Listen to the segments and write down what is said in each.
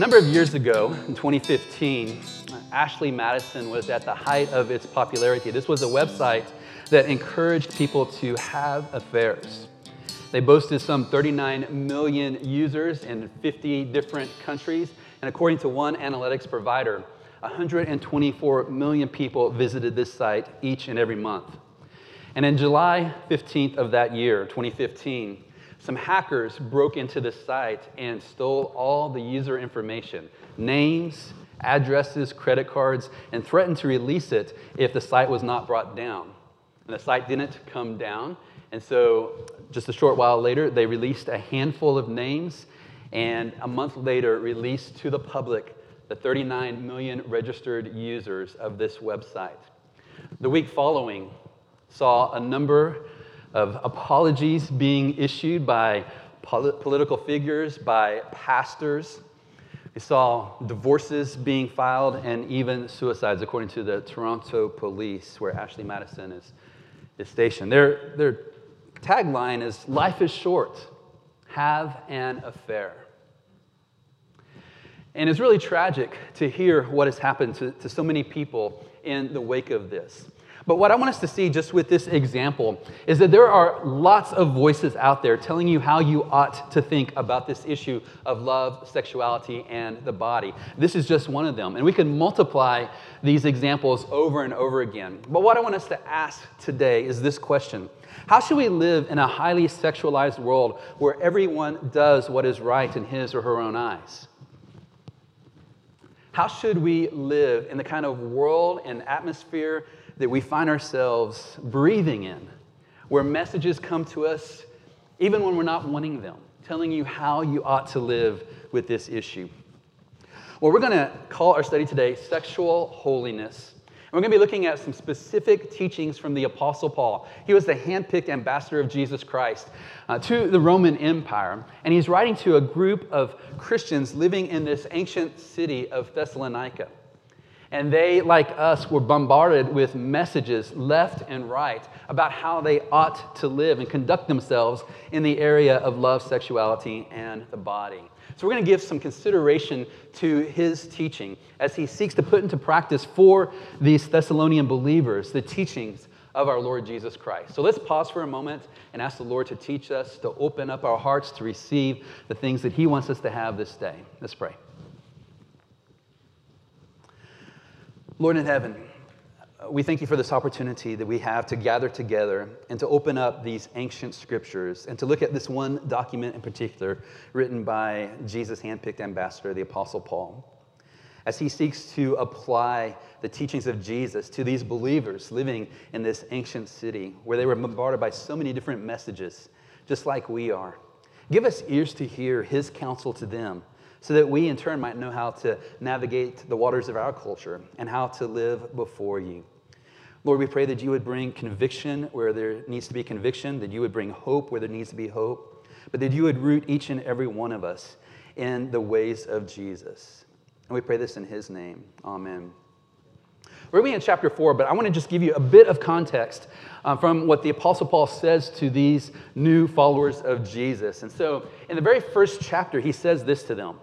A number of years ago, in 2015, Ashley Madison was at the height of its popularity. This was a website that encouraged people to have affairs. They boasted some 39 million users in 50 different countries, and according to one analytics provider, 124 million people visited this site each and every month. And in July 15th of that year, 2015, some hackers broke into the site and stole all the user information names, addresses, credit cards, and threatened to release it if the site was not brought down. And the site didn't come down. And so, just a short while later, they released a handful of names, and a month later, released to the public the 39 million registered users of this website. The week following saw a number of apologies being issued by polit- political figures, by pastors. We saw divorces being filed and even suicides, according to the Toronto police, where Ashley Madison is, is stationed. Their, their tagline is Life is short, have an affair. And it's really tragic to hear what has happened to, to so many people in the wake of this. But what I want us to see just with this example is that there are lots of voices out there telling you how you ought to think about this issue of love, sexuality, and the body. This is just one of them. And we can multiply these examples over and over again. But what I want us to ask today is this question How should we live in a highly sexualized world where everyone does what is right in his or her own eyes? How should we live in the kind of world and atmosphere that we find ourselves breathing in, where messages come to us even when we're not wanting them, telling you how you ought to live with this issue. Well, we're going to call our study today Sexual Holiness. And we're going to be looking at some specific teachings from the Apostle Paul. He was the handpicked ambassador of Jesus Christ uh, to the Roman Empire. And he's writing to a group of Christians living in this ancient city of Thessalonica. And they, like us, were bombarded with messages left and right about how they ought to live and conduct themselves in the area of love, sexuality, and the body. So, we're going to give some consideration to his teaching as he seeks to put into practice for these Thessalonian believers the teachings of our Lord Jesus Christ. So, let's pause for a moment and ask the Lord to teach us, to open up our hearts to receive the things that he wants us to have this day. Let's pray. Lord in heaven, we thank you for this opportunity that we have to gather together and to open up these ancient scriptures and to look at this one document in particular written by Jesus' handpicked ambassador, the Apostle Paul, as he seeks to apply the teachings of Jesus to these believers living in this ancient city where they were bombarded by so many different messages, just like we are. Give us ears to hear his counsel to them so that we in turn might know how to navigate the waters of our culture and how to live before you. Lord, we pray that you would bring conviction where there needs to be conviction, that you would bring hope where there needs to be hope, but that you would root each and every one of us in the ways of Jesus. And we pray this in his name. Amen. We're going to be in chapter 4, but I want to just give you a bit of context uh, from what the Apostle Paul says to these new followers of Jesus. And so, in the very first chapter, he says this to them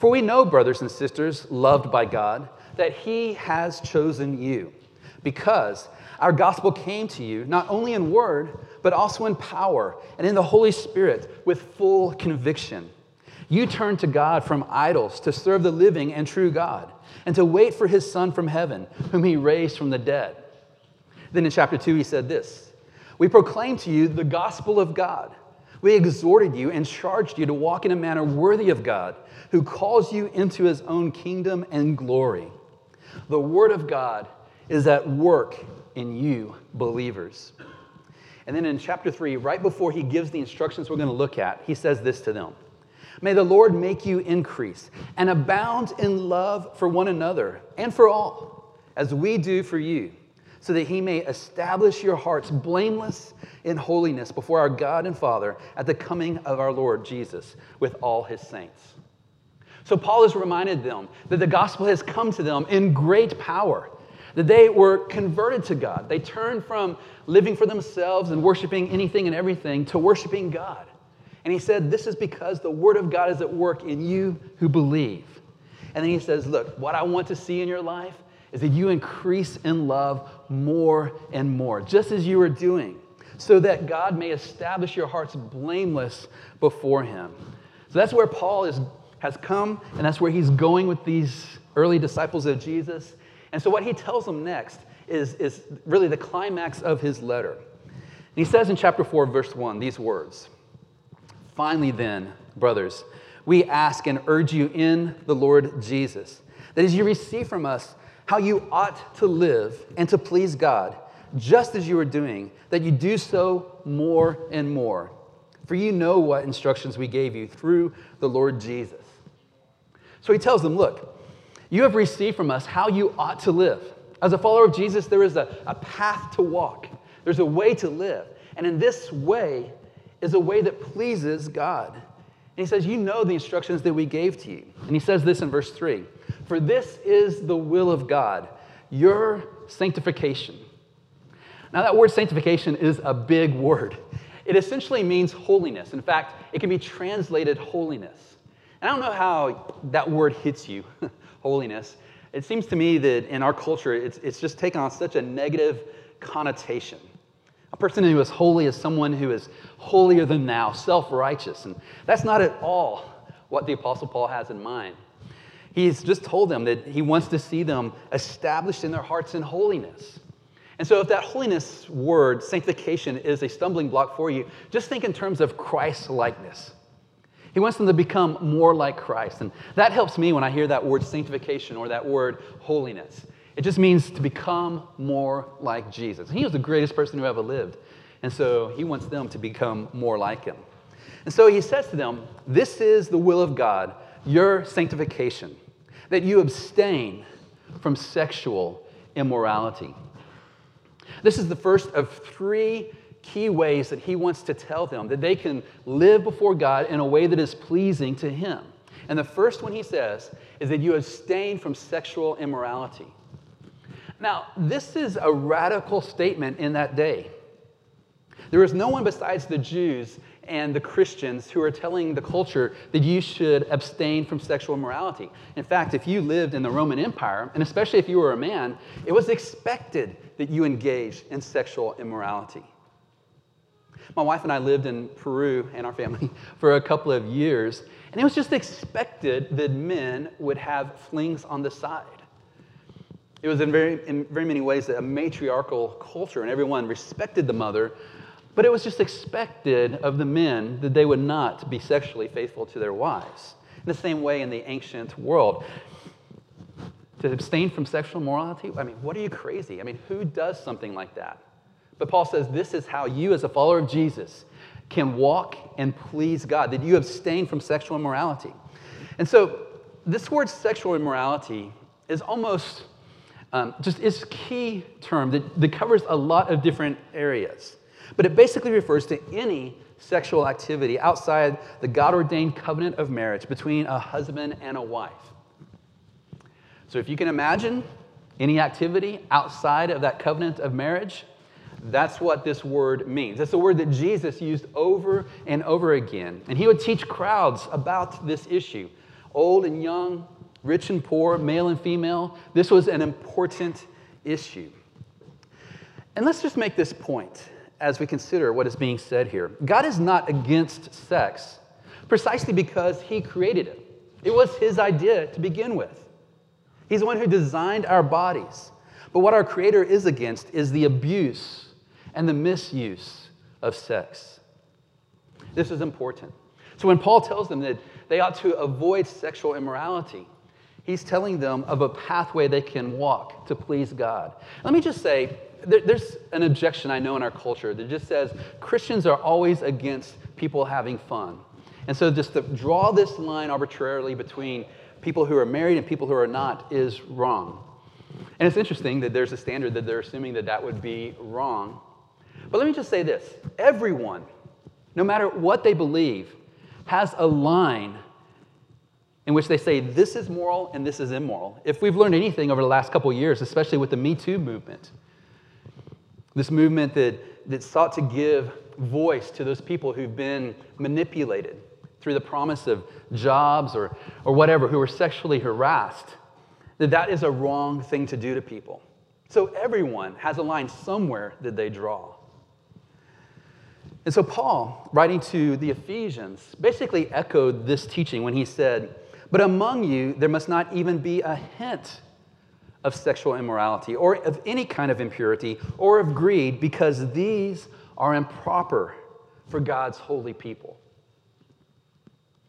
for we know, brothers and sisters, loved by God, that He has chosen you, because our gospel came to you not only in word, but also in power and in the Holy Spirit with full conviction. You turned to God from idols to serve the living and true God, and to wait for His Son from heaven, whom He raised from the dead. Then in chapter 2, He said this We proclaim to you the gospel of God. We exhorted you and charged you to walk in a manner worthy of God who calls you into his own kingdom and glory. The word of God is at work in you, believers. And then in chapter 3, right before he gives the instructions we're going to look at, he says this to them May the Lord make you increase and abound in love for one another and for all, as we do for you, so that he may establish your hearts blameless in holiness before our God and Father at the coming of our Lord Jesus with all his saints. So Paul has reminded them that the gospel has come to them in great power, that they were converted to God. They turned from living for themselves and worshiping anything and everything to worshiping God. And he said, This is because the word of God is at work in you who believe. And then he says, Look, what I want to see in your life is that you increase in love more and more, just as you are doing, so that God may establish your hearts blameless before him. So that's where Paul is, has come, and that's where he's going with these early disciples of Jesus. And so what he tells them next is, is really the climax of his letter. And he says in chapter 4, verse 1, these words Finally, then, brothers, we ask and urge you in the Lord Jesus that as you receive from us how you ought to live and to please God, just as you are doing, that you do so more and more. For you know what instructions we gave you through the Lord Jesus. So he tells them, Look, you have received from us how you ought to live. As a follower of Jesus, there is a, a path to walk, there's a way to live. And in this way is a way that pleases God. And he says, You know the instructions that we gave to you. And he says this in verse 3 For this is the will of God, your sanctification. Now, that word sanctification is a big word. It essentially means holiness. In fact, it can be translated holiness. And I don't know how that word hits you, holiness. It seems to me that in our culture, it's, it's just taken on such a negative connotation. A person who is holy is someone who is holier than thou, self righteous. And that's not at all what the Apostle Paul has in mind. He's just told them that he wants to see them established in their hearts in holiness. And so, if that holiness word, sanctification, is a stumbling block for you, just think in terms of Christ likeness. He wants them to become more like Christ. And that helps me when I hear that word sanctification or that word holiness. It just means to become more like Jesus. He was the greatest person who ever lived. And so he wants them to become more like him. And so he says to them, This is the will of God, your sanctification, that you abstain from sexual immorality. This is the first of three key ways that he wants to tell them that they can live before God in a way that is pleasing to him. And the first one he says is that you abstain from sexual immorality. Now, this is a radical statement in that day. There was no one besides the Jews and the Christians who are telling the culture that you should abstain from sexual immorality. In fact, if you lived in the Roman Empire, and especially if you were a man, it was expected that you engage in sexual immorality. My wife and I lived in Peru and our family for a couple of years, and it was just expected that men would have flings on the side. It was in very, in very many ways a matriarchal culture, and everyone respected the mother, but it was just expected of the men that they would not be sexually faithful to their wives. In the same way in the ancient world. To abstain from sexual morality, I mean, what are you crazy? I mean, who does something like that? But Paul says this is how you, as a follower of Jesus, can walk and please God, that you abstain from sexual immorality. And so, this word sexual immorality is almost um, just is key term that, that covers a lot of different areas. But it basically refers to any sexual activity outside the God ordained covenant of marriage between a husband and a wife. So if you can imagine any activity outside of that covenant of marriage, that's what this word means. That's the word that Jesus used over and over again. And he would teach crowds about this issue old and young, rich and poor, male and female. This was an important issue. And let's just make this point as we consider what is being said here. God is not against sex precisely because He created it, it was His idea to begin with. He's the one who designed our bodies. But what our Creator is against is the abuse and the misuse of sex. This is important. So when Paul tells them that they ought to avoid sexual immorality, he's telling them of a pathway they can walk to please God. Let me just say, there's an objection I know in our culture that just says Christians are always against people having fun. And so just to draw this line arbitrarily between people who are married and people who are not is wrong. And it's interesting that there's a standard that they're assuming that that would be wrong. But let me just say this everyone, no matter what they believe, has a line in which they say this is moral and this is immoral. If we've learned anything over the last couple years, especially with the Me Too movement, this movement that, that sought to give voice to those people who've been manipulated through the promise of jobs or, or whatever, who are sexually harassed, that that is a wrong thing to do to people. So everyone has a line somewhere that they draw. And so Paul, writing to the Ephesians, basically echoed this teaching when he said, But among you there must not even be a hint of sexual immorality or of any kind of impurity or of greed, because these are improper for God's holy people.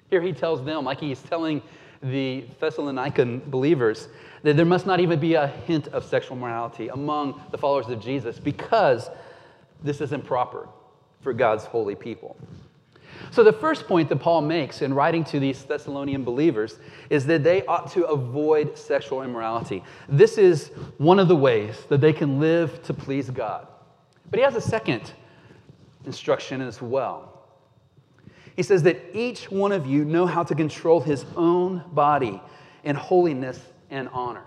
Here he tells them, like he's telling the Thessalonican believers, that there must not even be a hint of sexual morality among the followers of Jesus because this is improper for God's holy people. So, the first point that Paul makes in writing to these Thessalonian believers is that they ought to avoid sexual immorality. This is one of the ways that they can live to please God. But he has a second instruction as well. He says that each one of you know how to control his own body in holiness and honor.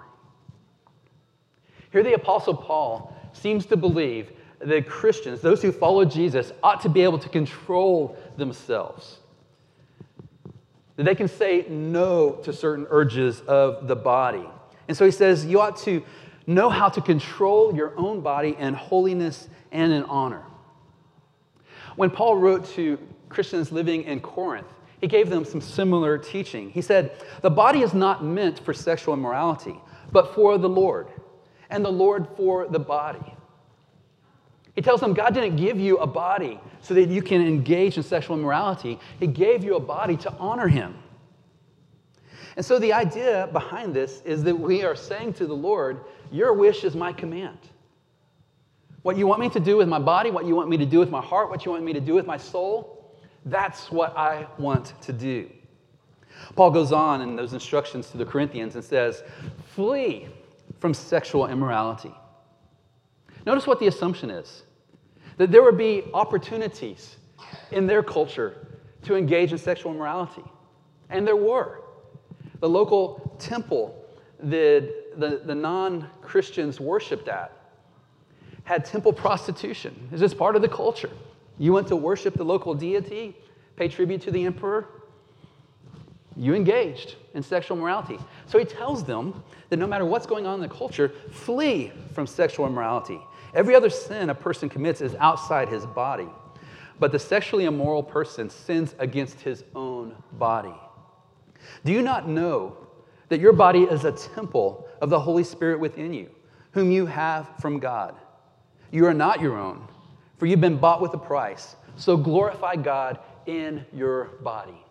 Here, the Apostle Paul seems to believe that Christians, those who follow Jesus, ought to be able to control themselves. That they can say no to certain urges of the body. And so he says, you ought to know how to control your own body in holiness and in honor. When Paul wrote to Christians living in Corinth, he gave them some similar teaching. He said, The body is not meant for sexual immorality, but for the Lord, and the Lord for the body. He tells them God didn't give you a body so that you can engage in sexual immorality, He gave you a body to honor Him. And so the idea behind this is that we are saying to the Lord, Your wish is my command. What you want me to do with my body, what you want me to do with my heart, what you want me to do with my soul, that's what I want to do. Paul goes on in those instructions to the Corinthians and says, Flee from sexual immorality. Notice what the assumption is that there would be opportunities in their culture to engage in sexual immorality. And there were. The local temple that the, the non Christians worshiped at had temple prostitution. It's just part of the culture. You went to worship the local deity, pay tribute to the emperor, you engaged in sexual morality. So he tells them that no matter what's going on in the culture, flee from sexual immorality. Every other sin a person commits is outside his body, but the sexually immoral person sins against his own body. Do you not know that your body is a temple of the Holy Spirit within you, whom you have from God? You are not your own, for you've been bought with a price. So glorify God in your body.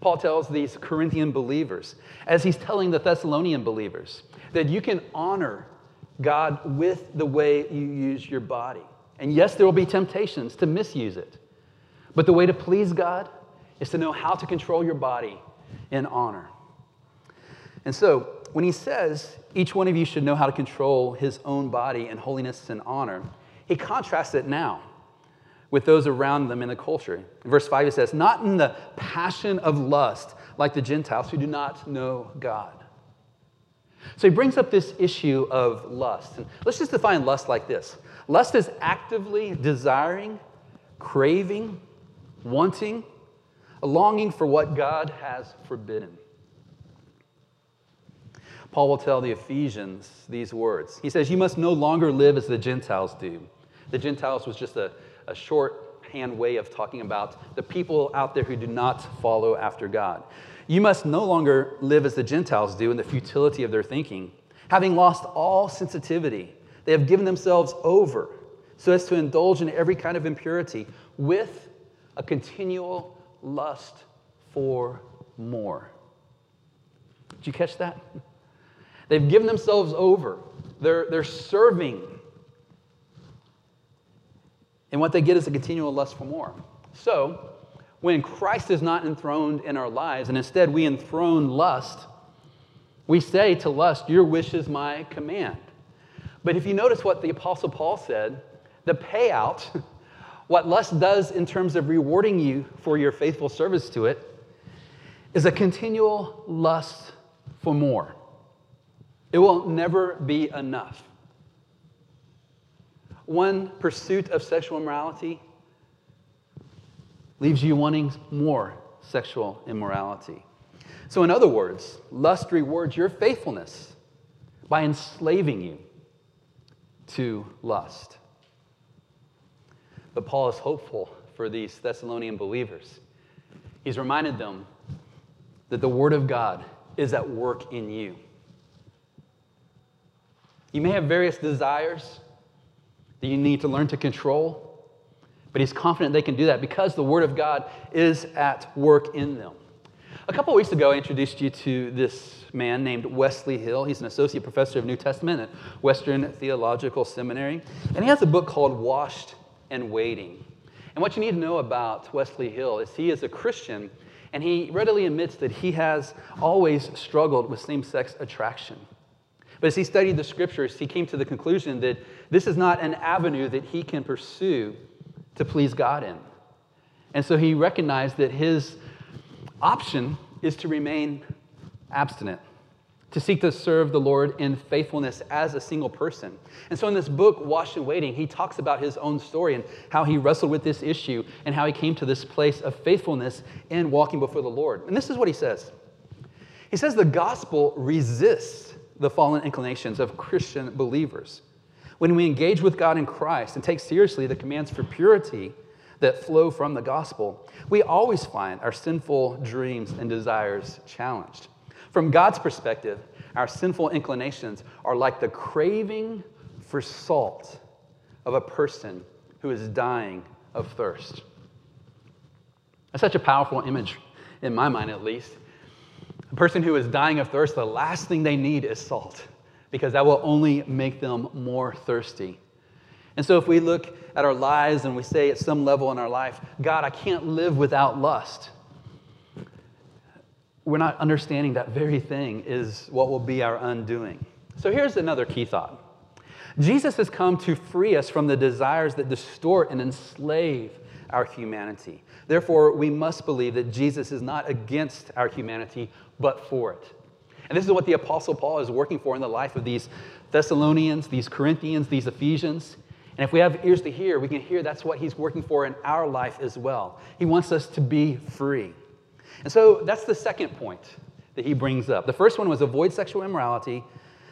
Paul tells these Corinthian believers, as he's telling the Thessalonian believers, that you can honor God with the way you use your body. And yes, there will be temptations to misuse it. But the way to please God is to know how to control your body in honor. And so, when he says each one of you should know how to control his own body in holiness and honor, he contrasts it now with those around them in the culture. In verse 5, he says, Not in the passion of lust like the Gentiles who do not know God. So he brings up this issue of lust. And let's just define lust like this lust is actively desiring, craving, wanting, a longing for what God has forbidden. Paul will tell the Ephesians these words. He says, You must no longer live as the Gentiles do. The Gentiles was just a, a shorthand way of talking about the people out there who do not follow after God. You must no longer live as the Gentiles do in the futility of their thinking. Having lost all sensitivity, they have given themselves over so as to indulge in every kind of impurity with a continual lust for more. Did you catch that? They've given themselves over. They're, they're serving. And what they get is a continual lust for more. So, when Christ is not enthroned in our lives, and instead we enthrone lust, we say to lust, Your wish is my command. But if you notice what the Apostle Paul said, the payout, what lust does in terms of rewarding you for your faithful service to it, is a continual lust for more. It will never be enough. One pursuit of sexual immorality leaves you wanting more sexual immorality. So, in other words, lust rewards your faithfulness by enslaving you to lust. But Paul is hopeful for these Thessalonian believers. He's reminded them that the Word of God is at work in you. You may have various desires that you need to learn to control, but he's confident they can do that because the Word of God is at work in them. A couple weeks ago, I introduced you to this man named Wesley Hill. He's an associate professor of New Testament at Western Theological Seminary, and he has a book called Washed and Waiting. And what you need to know about Wesley Hill is he is a Christian, and he readily admits that he has always struggled with same sex attraction. But as he studied the scriptures, he came to the conclusion that this is not an avenue that he can pursue to please God in. And so he recognized that his option is to remain abstinent, to seek to serve the Lord in faithfulness as a single person. And so in this book, Washed and Waiting, he talks about his own story and how he wrestled with this issue and how he came to this place of faithfulness in walking before the Lord. And this is what he says He says, The gospel resists the fallen inclinations of Christian believers. When we engage with God in Christ and take seriously the commands for purity that flow from the gospel, we always find our sinful dreams and desires challenged. From God's perspective, our sinful inclinations are like the craving for salt of a person who is dying of thirst. That's such a powerful image, in my mind at least. A person who is dying of thirst, the last thing they need is salt because that will only make them more thirsty. And so, if we look at our lives and we say at some level in our life, God, I can't live without lust, we're not understanding that very thing is what will be our undoing. So, here's another key thought Jesus has come to free us from the desires that distort and enslave our humanity. Therefore, we must believe that Jesus is not against our humanity, but for it. And this is what the Apostle Paul is working for in the life of these Thessalonians, these Corinthians, these Ephesians. And if we have ears to hear, we can hear that's what he's working for in our life as well. He wants us to be free. And so that's the second point that he brings up. The first one was avoid sexual immorality,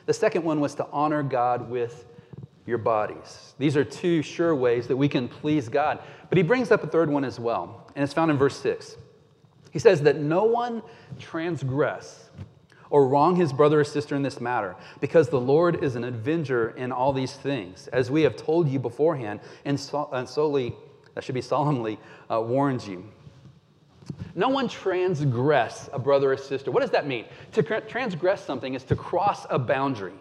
the second one was to honor God with your bodies. These are two sure ways that we can please God. But he brings up a third one as well, and it's found in verse 6. He says that no one transgress or wrong his brother or sister in this matter, because the Lord is an avenger in all these things, as we have told you beforehand, and, so, and solely, that should be solemnly uh, warned you. No one transgress a brother or sister. What does that mean? To transgress something is to cross a boundary.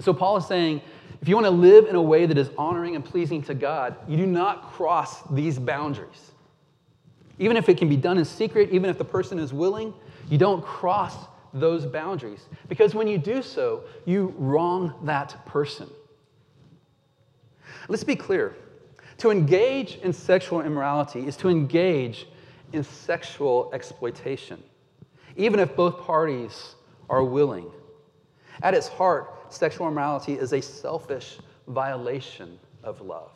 So Paul is saying, if you want to live in a way that is honoring and pleasing to God, you do not cross these boundaries. Even if it can be done in secret, even if the person is willing, you don't cross those boundaries because when you do so, you wrong that person. Let's be clear. To engage in sexual immorality is to engage in sexual exploitation, even if both parties are willing. At its heart, sexual immorality is a selfish violation of love.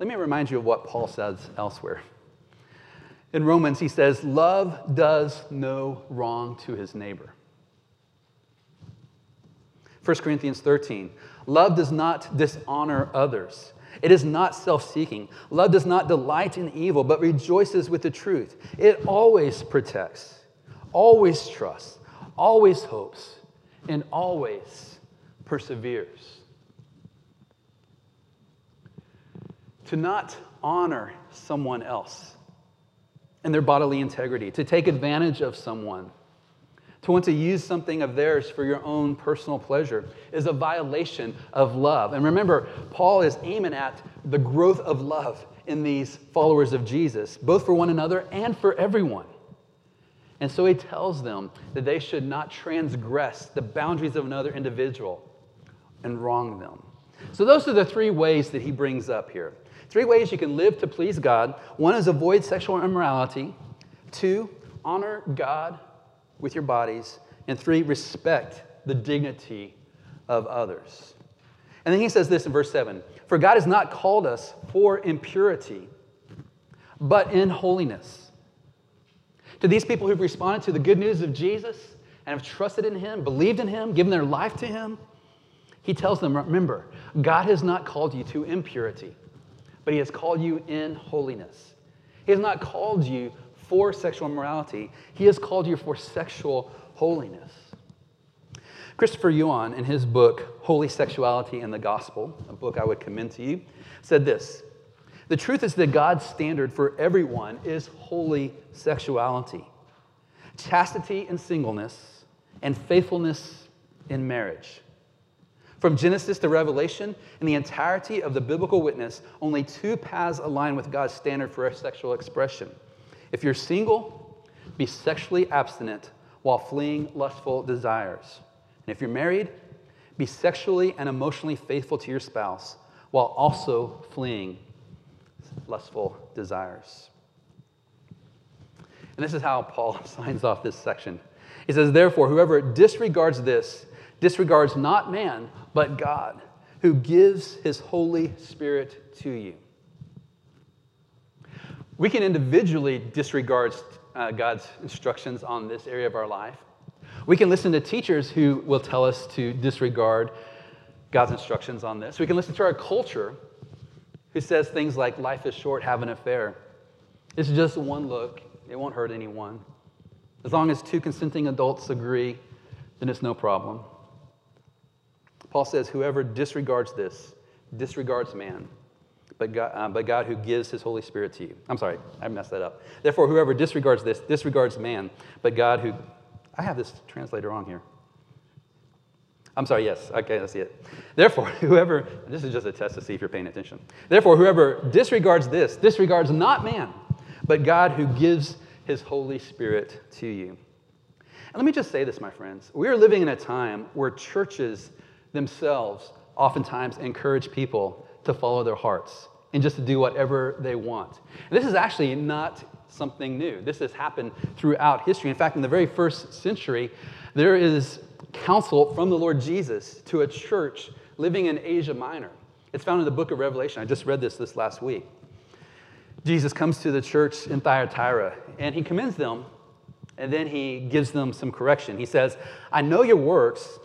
Let me remind you of what Paul says elsewhere. In Romans, he says, Love does no wrong to his neighbor. 1 Corinthians 13, love does not dishonor others. It is not self seeking. Love does not delight in evil, but rejoices with the truth. It always protects, always trusts, always hopes, and always perseveres. To not honor someone else and their bodily integrity, to take advantage of someone, to want to use something of theirs for your own personal pleasure is a violation of love. And remember, Paul is aiming at the growth of love in these followers of Jesus, both for one another and for everyone. And so he tells them that they should not transgress the boundaries of another individual and wrong them. So, those are the three ways that he brings up here. Three ways you can live to please God one is avoid sexual immorality, two, honor God with your bodies, and three, respect the dignity of others. And then he says this in verse 7 For God has not called us for impurity, but in holiness. To these people who've responded to the good news of Jesus and have trusted in him, believed in him, given their life to him, he tells them, Remember, God has not called you to impurity, but he has called you in holiness. He has not called you for sexual immorality, he has called you for sexual holiness. Christopher Yuan, in his book, Holy Sexuality and the Gospel, a book I would commend to you, said this The truth is that God's standard for everyone is holy sexuality, chastity in singleness, and faithfulness in marriage. From Genesis to Revelation, in the entirety of the biblical witness, only two paths align with God's standard for sexual expression. If you're single, be sexually abstinent while fleeing lustful desires. And if you're married, be sexually and emotionally faithful to your spouse while also fleeing lustful desires. And this is how Paul signs off this section. He says, Therefore, whoever disregards this disregards not man, but God, who gives his Holy Spirit to you. We can individually disregard uh, God's instructions on this area of our life. We can listen to teachers who will tell us to disregard God's instructions on this. We can listen to our culture who says things like, life is short, have an affair. It's just one look, it won't hurt anyone. As long as two consenting adults agree, then it's no problem. Paul says, whoever disregards this disregards man, but God, uh, but God who gives his Holy Spirit to you. I'm sorry, I messed that up. Therefore, whoever disregards this disregards man, but God who I have this translator on here. I'm sorry, yes. Okay, let's see it. Therefore, whoever, this is just a test to see if you're paying attention. Therefore, whoever disregards this, disregards not man, but God who gives his Holy Spirit to you. And let me just say this, my friends. We are living in a time where churches themselves oftentimes encourage people to follow their hearts and just to do whatever they want. And this is actually not something new. This has happened throughout history. In fact, in the very first century, there is counsel from the Lord Jesus to a church living in Asia Minor. It's found in the book of Revelation. I just read this this last week. Jesus comes to the church in Thyatira and he commends them and then he gives them some correction. He says, I know your works,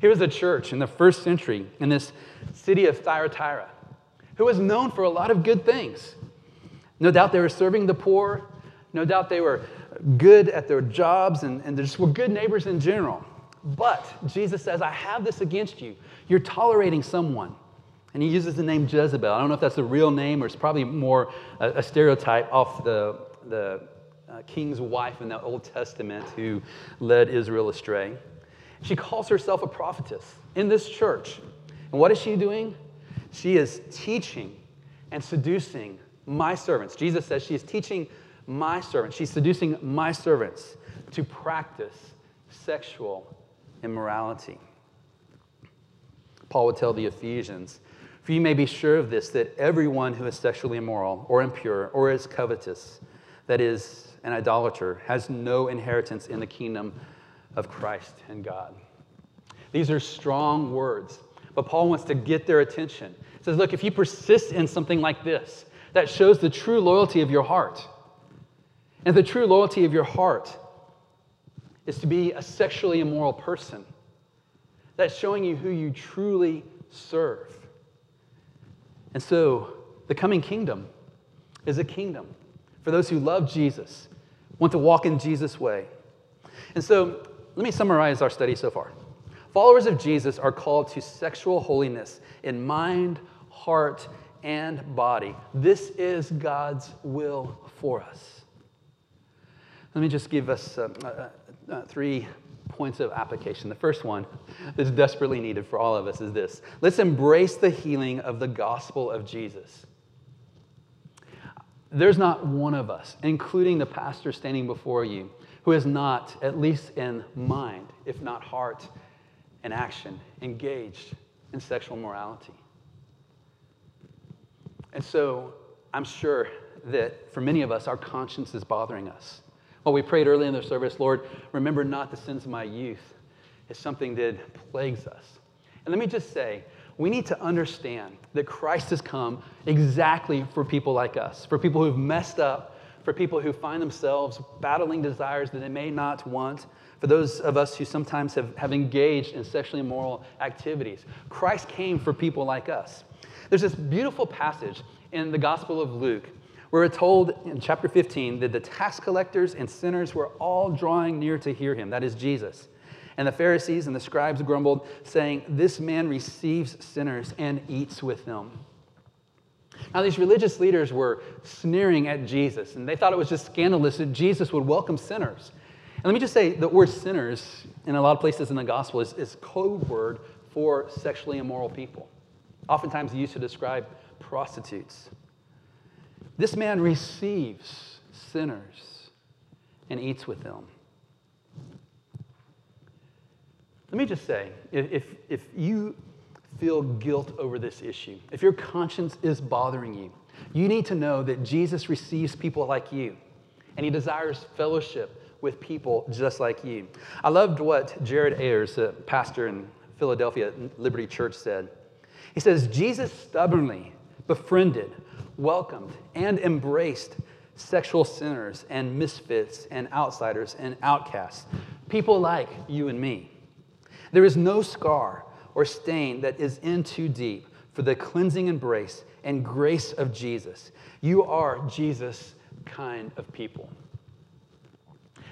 Here was a church in the first century in this city of Thyatira who was known for a lot of good things. No doubt they were serving the poor. No doubt they were good at their jobs and, and they just were good neighbors in general. But Jesus says, I have this against you. You're tolerating someone. And he uses the name Jezebel. I don't know if that's a real name or it's probably more a, a stereotype off the, the uh, king's wife in the Old Testament who led Israel astray. She calls herself a prophetess in this church. And what is she doing? She is teaching and seducing my servants. Jesus says she is teaching my servants. She's seducing my servants to practice sexual immorality. Paul would tell the Ephesians, For you may be sure of this, that everyone who is sexually immoral or impure or is covetous, that is, an idolater, has no inheritance in the kingdom of Christ and God. These are strong words, but Paul wants to get their attention. He says, Look, if you persist in something like this, that shows the true loyalty of your heart. And the true loyalty of your heart is to be a sexually immoral person. That's showing you who you truly serve. And so, the coming kingdom is a kingdom for those who love Jesus, want to walk in Jesus' way. And so, let me summarize our study so far. Followers of Jesus are called to sexual holiness in mind, heart, and body. This is God's will for us. Let me just give us uh, uh, uh, three points of application. The first one that's desperately needed for all of us is this let's embrace the healing of the gospel of Jesus. There's not one of us, including the pastor standing before you, who is not, at least in mind, if not heart and action, engaged in sexual morality. And so I'm sure that for many of us, our conscience is bothering us. Well, we prayed early in the service, Lord, remember not the sins of my youth, is something that plagues us. And let me just say, we need to understand that Christ has come exactly for people like us, for people who've messed up, for people who find themselves battling desires that they may not want, for those of us who sometimes have, have engaged in sexually immoral activities. Christ came for people like us. There's this beautiful passage in the Gospel of Luke where we're told in chapter 15 that the tax collectors and sinners were all drawing near to hear him, that is Jesus. And the Pharisees and the scribes grumbled, saying, This man receives sinners and eats with them. Now, these religious leaders were sneering at Jesus, and they thought it was just scandalous that Jesus would welcome sinners. And let me just say the word sinners in a lot of places in the gospel is, is code word for sexually immoral people, oftentimes used to describe prostitutes. This man receives sinners and eats with them. Let me just say if, if you feel guilt over this issue, if your conscience is bothering you, you need to know that Jesus receives people like you, and he desires fellowship with people just like you. I loved what Jared Ayers, a pastor in Philadelphia Liberti Church, said. He says, Jesus stubbornly befriended, welcomed, and embraced sexual sinners and misfits and outsiders and outcasts, people like you and me. There is no scar or stain that is in too deep for the cleansing embrace and grace of Jesus. You are Jesus' kind of people.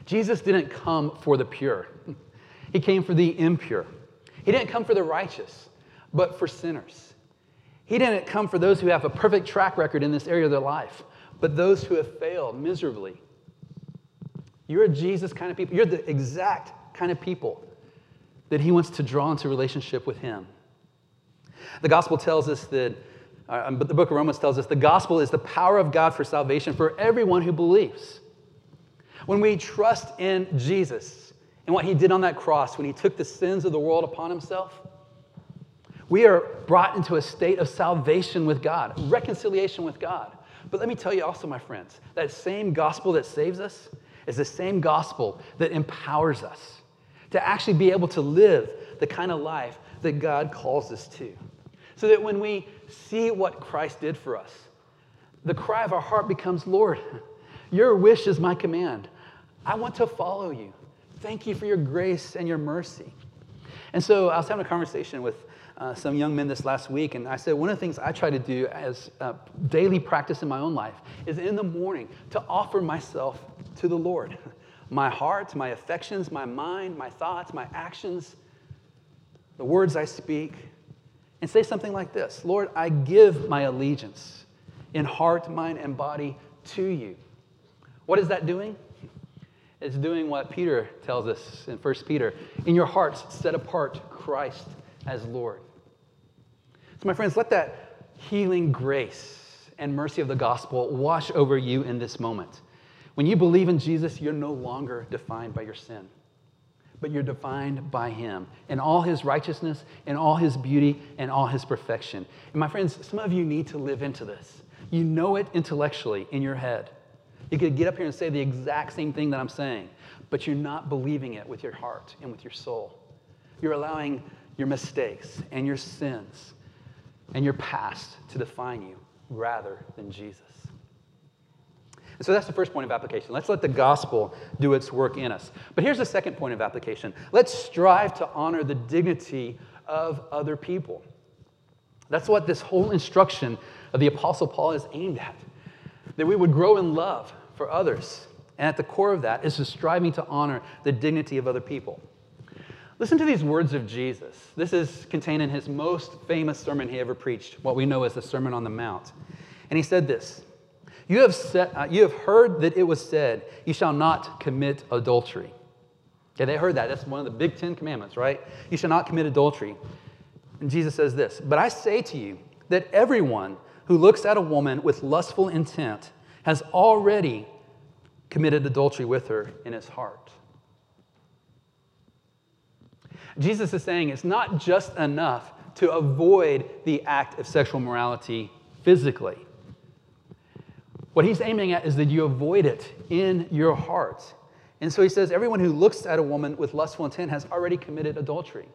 Jesus didn't come for the pure, He came for the impure. He didn't come for the righteous, but for sinners. He didn't come for those who have a perfect track record in this area of their life, but those who have failed miserably. You're a Jesus kind of people. You're the exact kind of people that he wants to draw into relationship with him. The gospel tells us that, uh, but the book of Romans tells us the gospel is the power of God for salvation for everyone who believes. When we trust in Jesus and what he did on that cross, when he took the sins of the world upon himself, we are brought into a state of salvation with God, reconciliation with God. But let me tell you also, my friends, that same gospel that saves us is the same gospel that empowers us to actually be able to live the kind of life that God calls us to. So that when we see what Christ did for us, the cry of our heart becomes, Lord, your wish is my command. I want to follow you. Thank you for your grace and your mercy. And so I was having a conversation with uh, some young men this last week, and I said one of the things I try to do as daily practice in my own life is in the morning to offer myself to the Lord. My heart, my affections, my mind, my thoughts, my actions, the words I speak, and say something like this Lord, I give my allegiance in heart, mind, and body to you. What is that doing? It's doing what Peter tells us in 1 Peter in your hearts, set apart Christ as Lord. So, my friends, let that healing grace and mercy of the gospel wash over you in this moment. When you believe in Jesus, you're no longer defined by your sin, but you're defined by Him and all His righteousness and all His beauty and all His perfection. And my friends, some of you need to live into this. You know it intellectually in your head. You could get up here and say the exact same thing that I'm saying, but you're not believing it with your heart and with your soul. You're allowing your mistakes and your sins and your past to define you rather than Jesus. And so that's the first point of application. Let's let the gospel do its work in us. But here's the second point of application let's strive to honor the dignity of other people. That's what this whole instruction of the Apostle Paul is aimed at that we would grow in love for others. And at the core of that is the striving to honor the dignity of other people. Listen to these words of Jesus. This is contained in his most famous sermon he ever preached, what we know as the Sermon on the Mount. And he said this You have, set, uh, you have heard that it was said, You shall not commit adultery. Okay, they heard that. That's one of the big Ten Commandments, right? You shall not commit adultery. And Jesus says this But I say to you that everyone who looks at a woman with lustful intent has already committed adultery with her in his heart. Jesus is saying it's not just enough to avoid the act of sexual morality physically. What he's aiming at is that you avoid it in your heart. And so he says, everyone who looks at a woman with lustful intent has already committed adultery.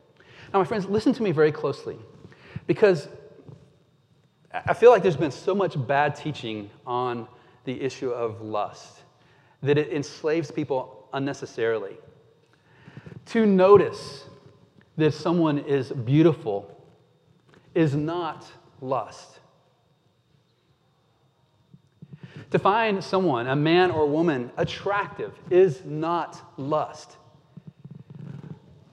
Now, my friends, listen to me very closely because I feel like there's been so much bad teaching on the issue of lust that it enslaves people unnecessarily. To notice that someone is beautiful is not lust. To find someone, a man or woman, attractive is not lust.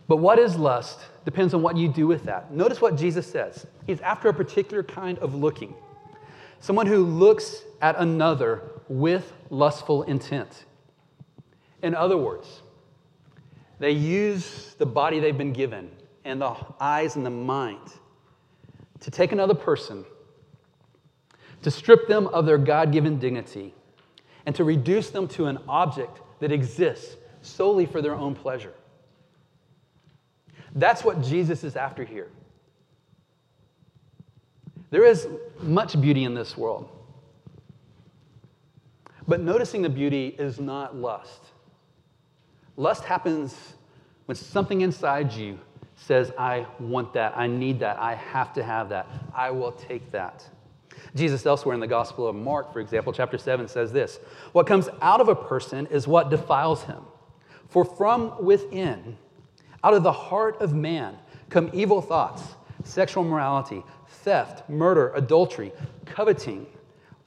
But what is lust depends on what you do with that. Notice what Jesus says. He's after a particular kind of looking. Someone who looks at another with lustful intent. In other words, they use the body they've been given and the eyes and the mind to take another person, to strip them of their God given dignity, and to reduce them to an object that exists solely for their own pleasure. That's what Jesus is after here. There is much beauty in this world. But noticing the beauty is not lust. Lust happens when something inside you says, I want that, I need that, I have to have that, I will take that. Jesus, elsewhere in the Gospel of Mark, for example, chapter 7 says this What comes out of a person is what defiles him. For from within, out of the heart of man, come evil thoughts, sexual morality, theft, murder, adultery, coveting,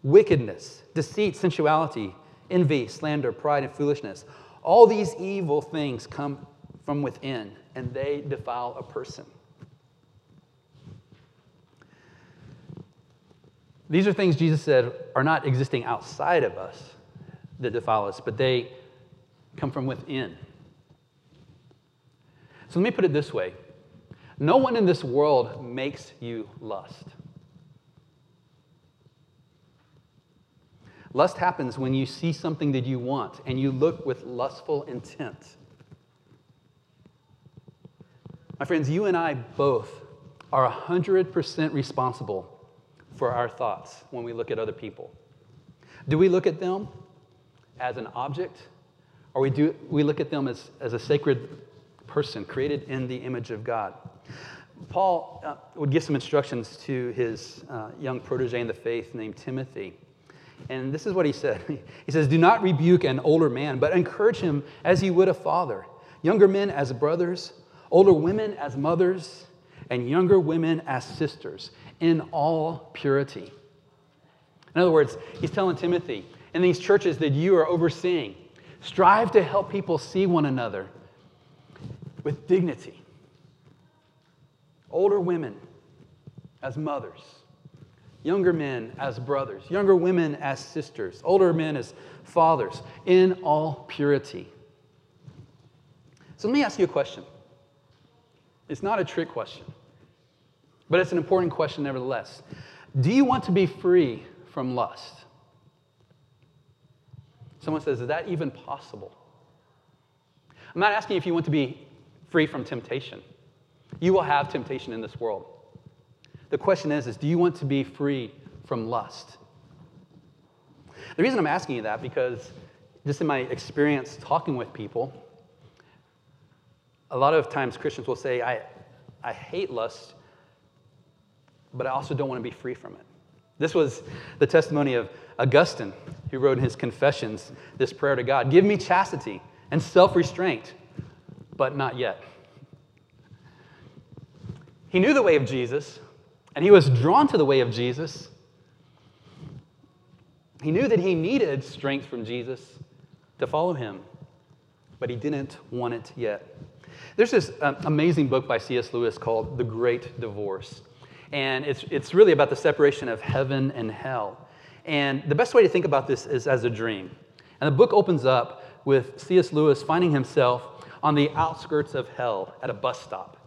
wickedness, deceit, sensuality, envy, slander, pride, and foolishness. All these evil things come from within, and they defile a person. These are things Jesus said are not existing outside of us that defile us, but they come from within. So let me put it this way no one in this world makes you lust. Lust happens when you see something that you want and you look with lustful intent. My friends, you and I both are 100% responsible for our thoughts when we look at other people. Do we look at them as an object, or we, do, we look at them as, as a sacred person created in the image of God? Paul uh, would give some instructions to his uh, young protege in the faith named Timothy. And this is what he said He says, Do not rebuke an older man, but encourage him as you would a father, younger men as brothers, older women as mothers, and younger women as sisters, in all purity. In other words, he's telling Timothy, in these churches that you are overseeing, strive to help people see one another with dignity. Older women as mothers, younger men as brothers, younger women as sisters, older men as fathers, in all purity. So let me ask you a question. It's not a trick question, but it's an important question nevertheless. Do you want to be free from lust? Someone says, Is that even possible? I'm not asking if you want to be free from temptation. You will have temptation in this world. The question is, is do you want to be free from lust? The reason I'm asking you that because just in my experience talking with people, a lot of times Christians will say, I, I hate lust, but I also don't want to be free from it. This was the testimony of Augustine, who wrote in his Confessions this prayer to God Give me chastity and self restraint, but not yet. He knew the way of Jesus, and he was drawn to the way of Jesus. He knew that he needed strength from Jesus to follow him, but he didn't want it yet. There's this um, amazing book by C.S. Lewis called The Great Divorce. And it's, it's really about the separation of heaven and hell. And the best way to think about this is as a dream. And the book opens up with C.S. Lewis finding himself on the outskirts of hell at a bus stop.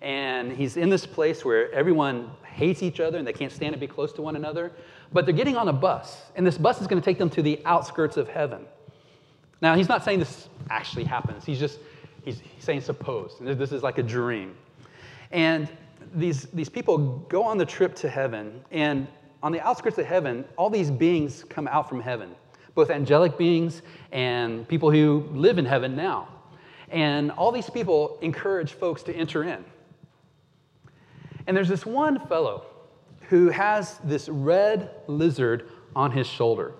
And he's in this place where everyone hates each other and they can't stand to be close to one another. But they're getting on a bus, and this bus is going to take them to the outskirts of heaven. Now, he's not saying this actually happens. He's just he's, saying suppose. And this is like a dream. And these, these people go on the trip to heaven, and on the outskirts of heaven, all these beings come out from heaven, both angelic beings and people who live in heaven now. And all these people encourage folks to enter in. And there's this one fellow who has this red lizard on his shoulder.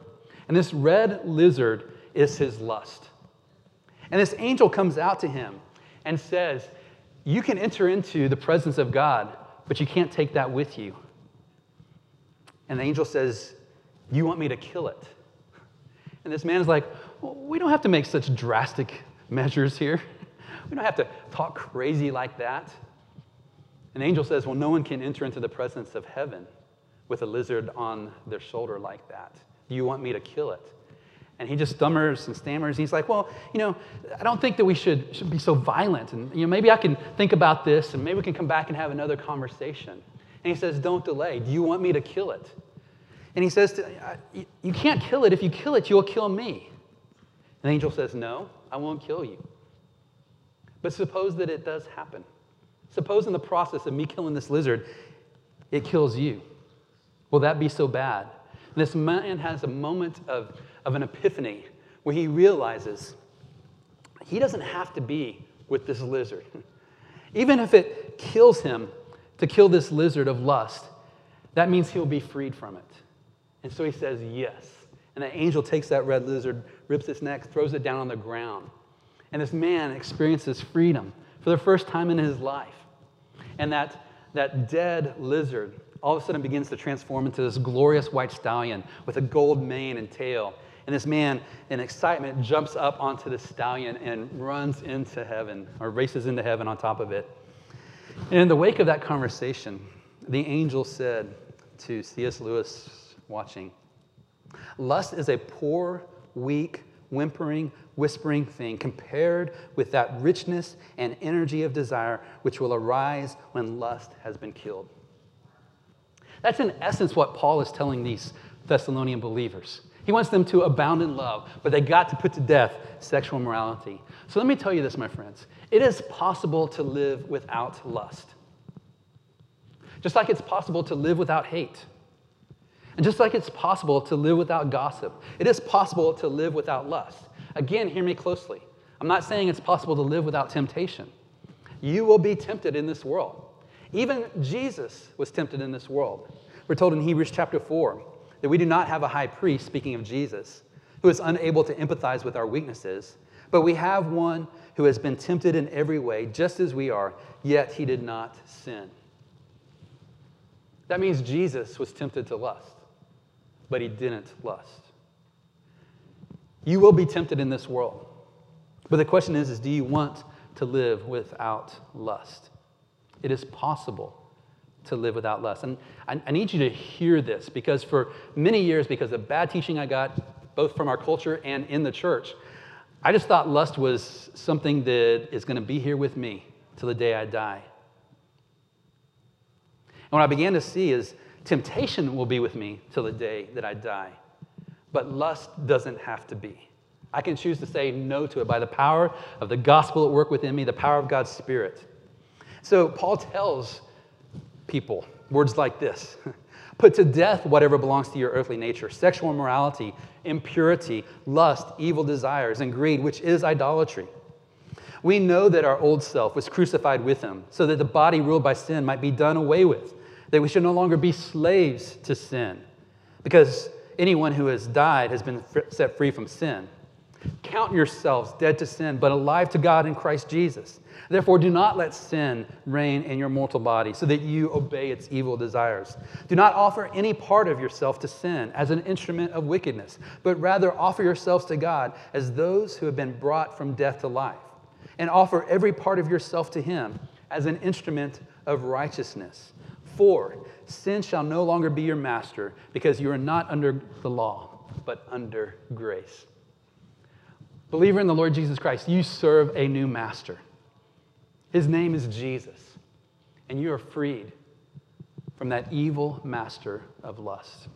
And this red lizard is his lust. And this angel comes out to him and says, You can enter into the presence of God, but you can't take that with you. And the angel says, You want me to kill it? And this man is like, well, We don't have to make such drastic measures here. We don't have to talk crazy like that. And angel says, Well, no one can enter into the presence of heaven with a lizard on their shoulder like that. Do you want me to kill it? And he just stammers and stammers. He's like, Well, you know, I don't think that we should, should be so violent. And, you know, maybe I can think about this and maybe we can come back and have another conversation. And he says, Don't delay. Do you want me to kill it? And he says, to, You can't kill it. If you kill it, you'll kill me. And the angel says, No, I won't kill you. But suppose that it does happen. Suppose in the process of me killing this lizard, it kills you. Will that be so bad? This man has a moment of of an epiphany where he realizes he doesn't have to be with this lizard. Even if it kills him to kill this lizard of lust, that means he'll be freed from it. And so he says, Yes. And the angel takes that red lizard, rips its neck, throws it down on the ground. And this man experiences freedom for the first time in his life. And that, that dead lizard all of a sudden begins to transform into this glorious white stallion with a gold mane and tail and this man, in excitement, jumps up onto the stallion and runs into heaven or races into heaven on top of it. And in the wake of that conversation, the angel said to C.S. Lewis, watching, Lust is a poor, weak, whimpering, whispering thing compared with that richness and energy of desire which will arise when lust has been killed. That's in essence what Paul is telling these Thessalonian believers. He wants them to abound in love, but they got to put to death sexual morality. So let me tell you this, my friends. It is possible to live without lust. Just like it's possible to live without hate. And just like it's possible to live without gossip, it is possible to live without lust. Again, hear me closely. I'm not saying it's possible to live without temptation. You will be tempted in this world. Even Jesus was tempted in this world. We're told in Hebrews chapter 4 that we do not have a high priest, speaking of Jesus, who is unable to empathize with our weaknesses, but we have one who has been tempted in every way, just as we are, yet he did not sin. That means Jesus was tempted to lust, but he didn't lust. You will be tempted in this world. But the question is, is do you want to live without lust? It is possible to live without lust. And I, I, need you to hear this because for many years, because of bad teaching I got, both from our culture and in the church, I just thought lust was something that is going to be here with me till the day I die. And what I began to see is temptation will be with me till the day that I die. But lust doesn't have to be. I can choose to say no to it by the power of the gospel at work within me, the power of God's Spirit. So Paul tells people. Words like this Put to death whatever belongs to your earthly nature sexual immorality, impurity, lust, evil desires, and greed, which is idolatry. We know that our old self was crucified with him, so that the body ruled by sin might be done away with, that we should no longer be slaves to sin, because anyone who has died has been set free from sin. Count yourselves dead to sin, but alive to God in Christ Jesus. Therefore, do not let sin reign in your mortal body, so that you obey its evil desires. Do not offer any part of yourself to sin as an instrument of wickedness, but rather offer yourselves to God as those who have been brought from death to life, and offer every part of yourself to Him as an instrument of righteousness. For sin shall no longer be your master, because you are not under the law, but under grace. Believer in the Lord Jesus Christ, you serve a new master. His name is Jesus, and you are freed from that evil master of lust.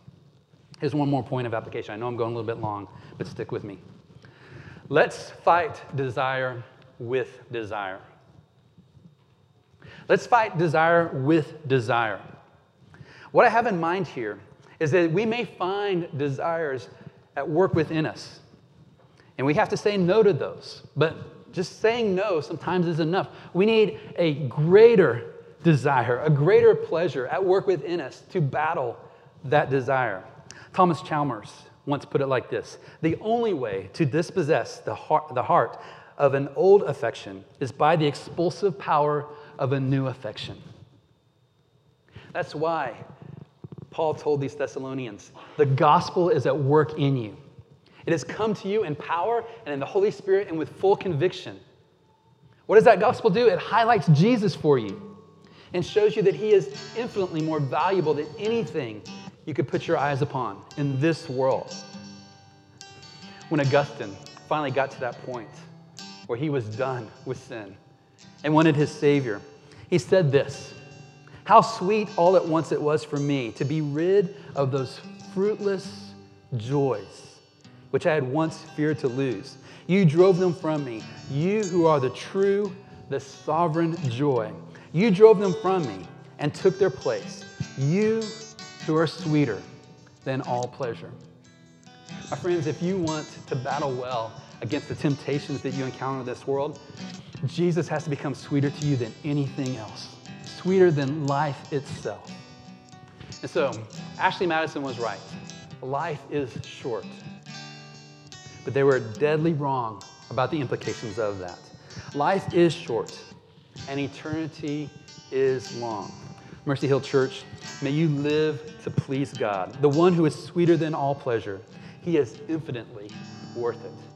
Here's one more point of application. I know I'm going a little bit long, but stick with me. Let's fight desire with desire. Let's fight desire with desire. What I have in mind here is that we may find desires at work within us, and we have to say no to those. But just saying no sometimes is enough. We need a greater desire, a greater pleasure at work within us to battle that desire. Thomas Chalmers once put it like this The only way to dispossess the heart, the heart of an old affection is by the expulsive power of a new affection. That's why Paul told these Thessalonians the gospel is at work in you. It has come to you in power and in the Holy Spirit and with full conviction. What does that gospel do? It highlights Jesus for you and shows you that he is infinitely more valuable than anything you could put your eyes upon in this world. When Augustine finally got to that point where he was done with sin and wanted his Savior, he said this How sweet all at once it was for me to be rid of those fruitless joys which I had once feared to lose. You drove them from me, you who are the true, the sovereign joy. You drove them from me and took their place. You who are sweeter than all pleasure. My friends, if you want to battle well against the temptations that you encounter in this world, Jesus has to become sweeter to you than anything else, sweeter than life itself. And so, Ashley Madison was right. Life is short. But they were deadly wrong about the implications of that. Life is short, and eternity is long. Mercy Hill Church, may you live to please God, the one who is sweeter than all pleasure. He is infinitely worth it.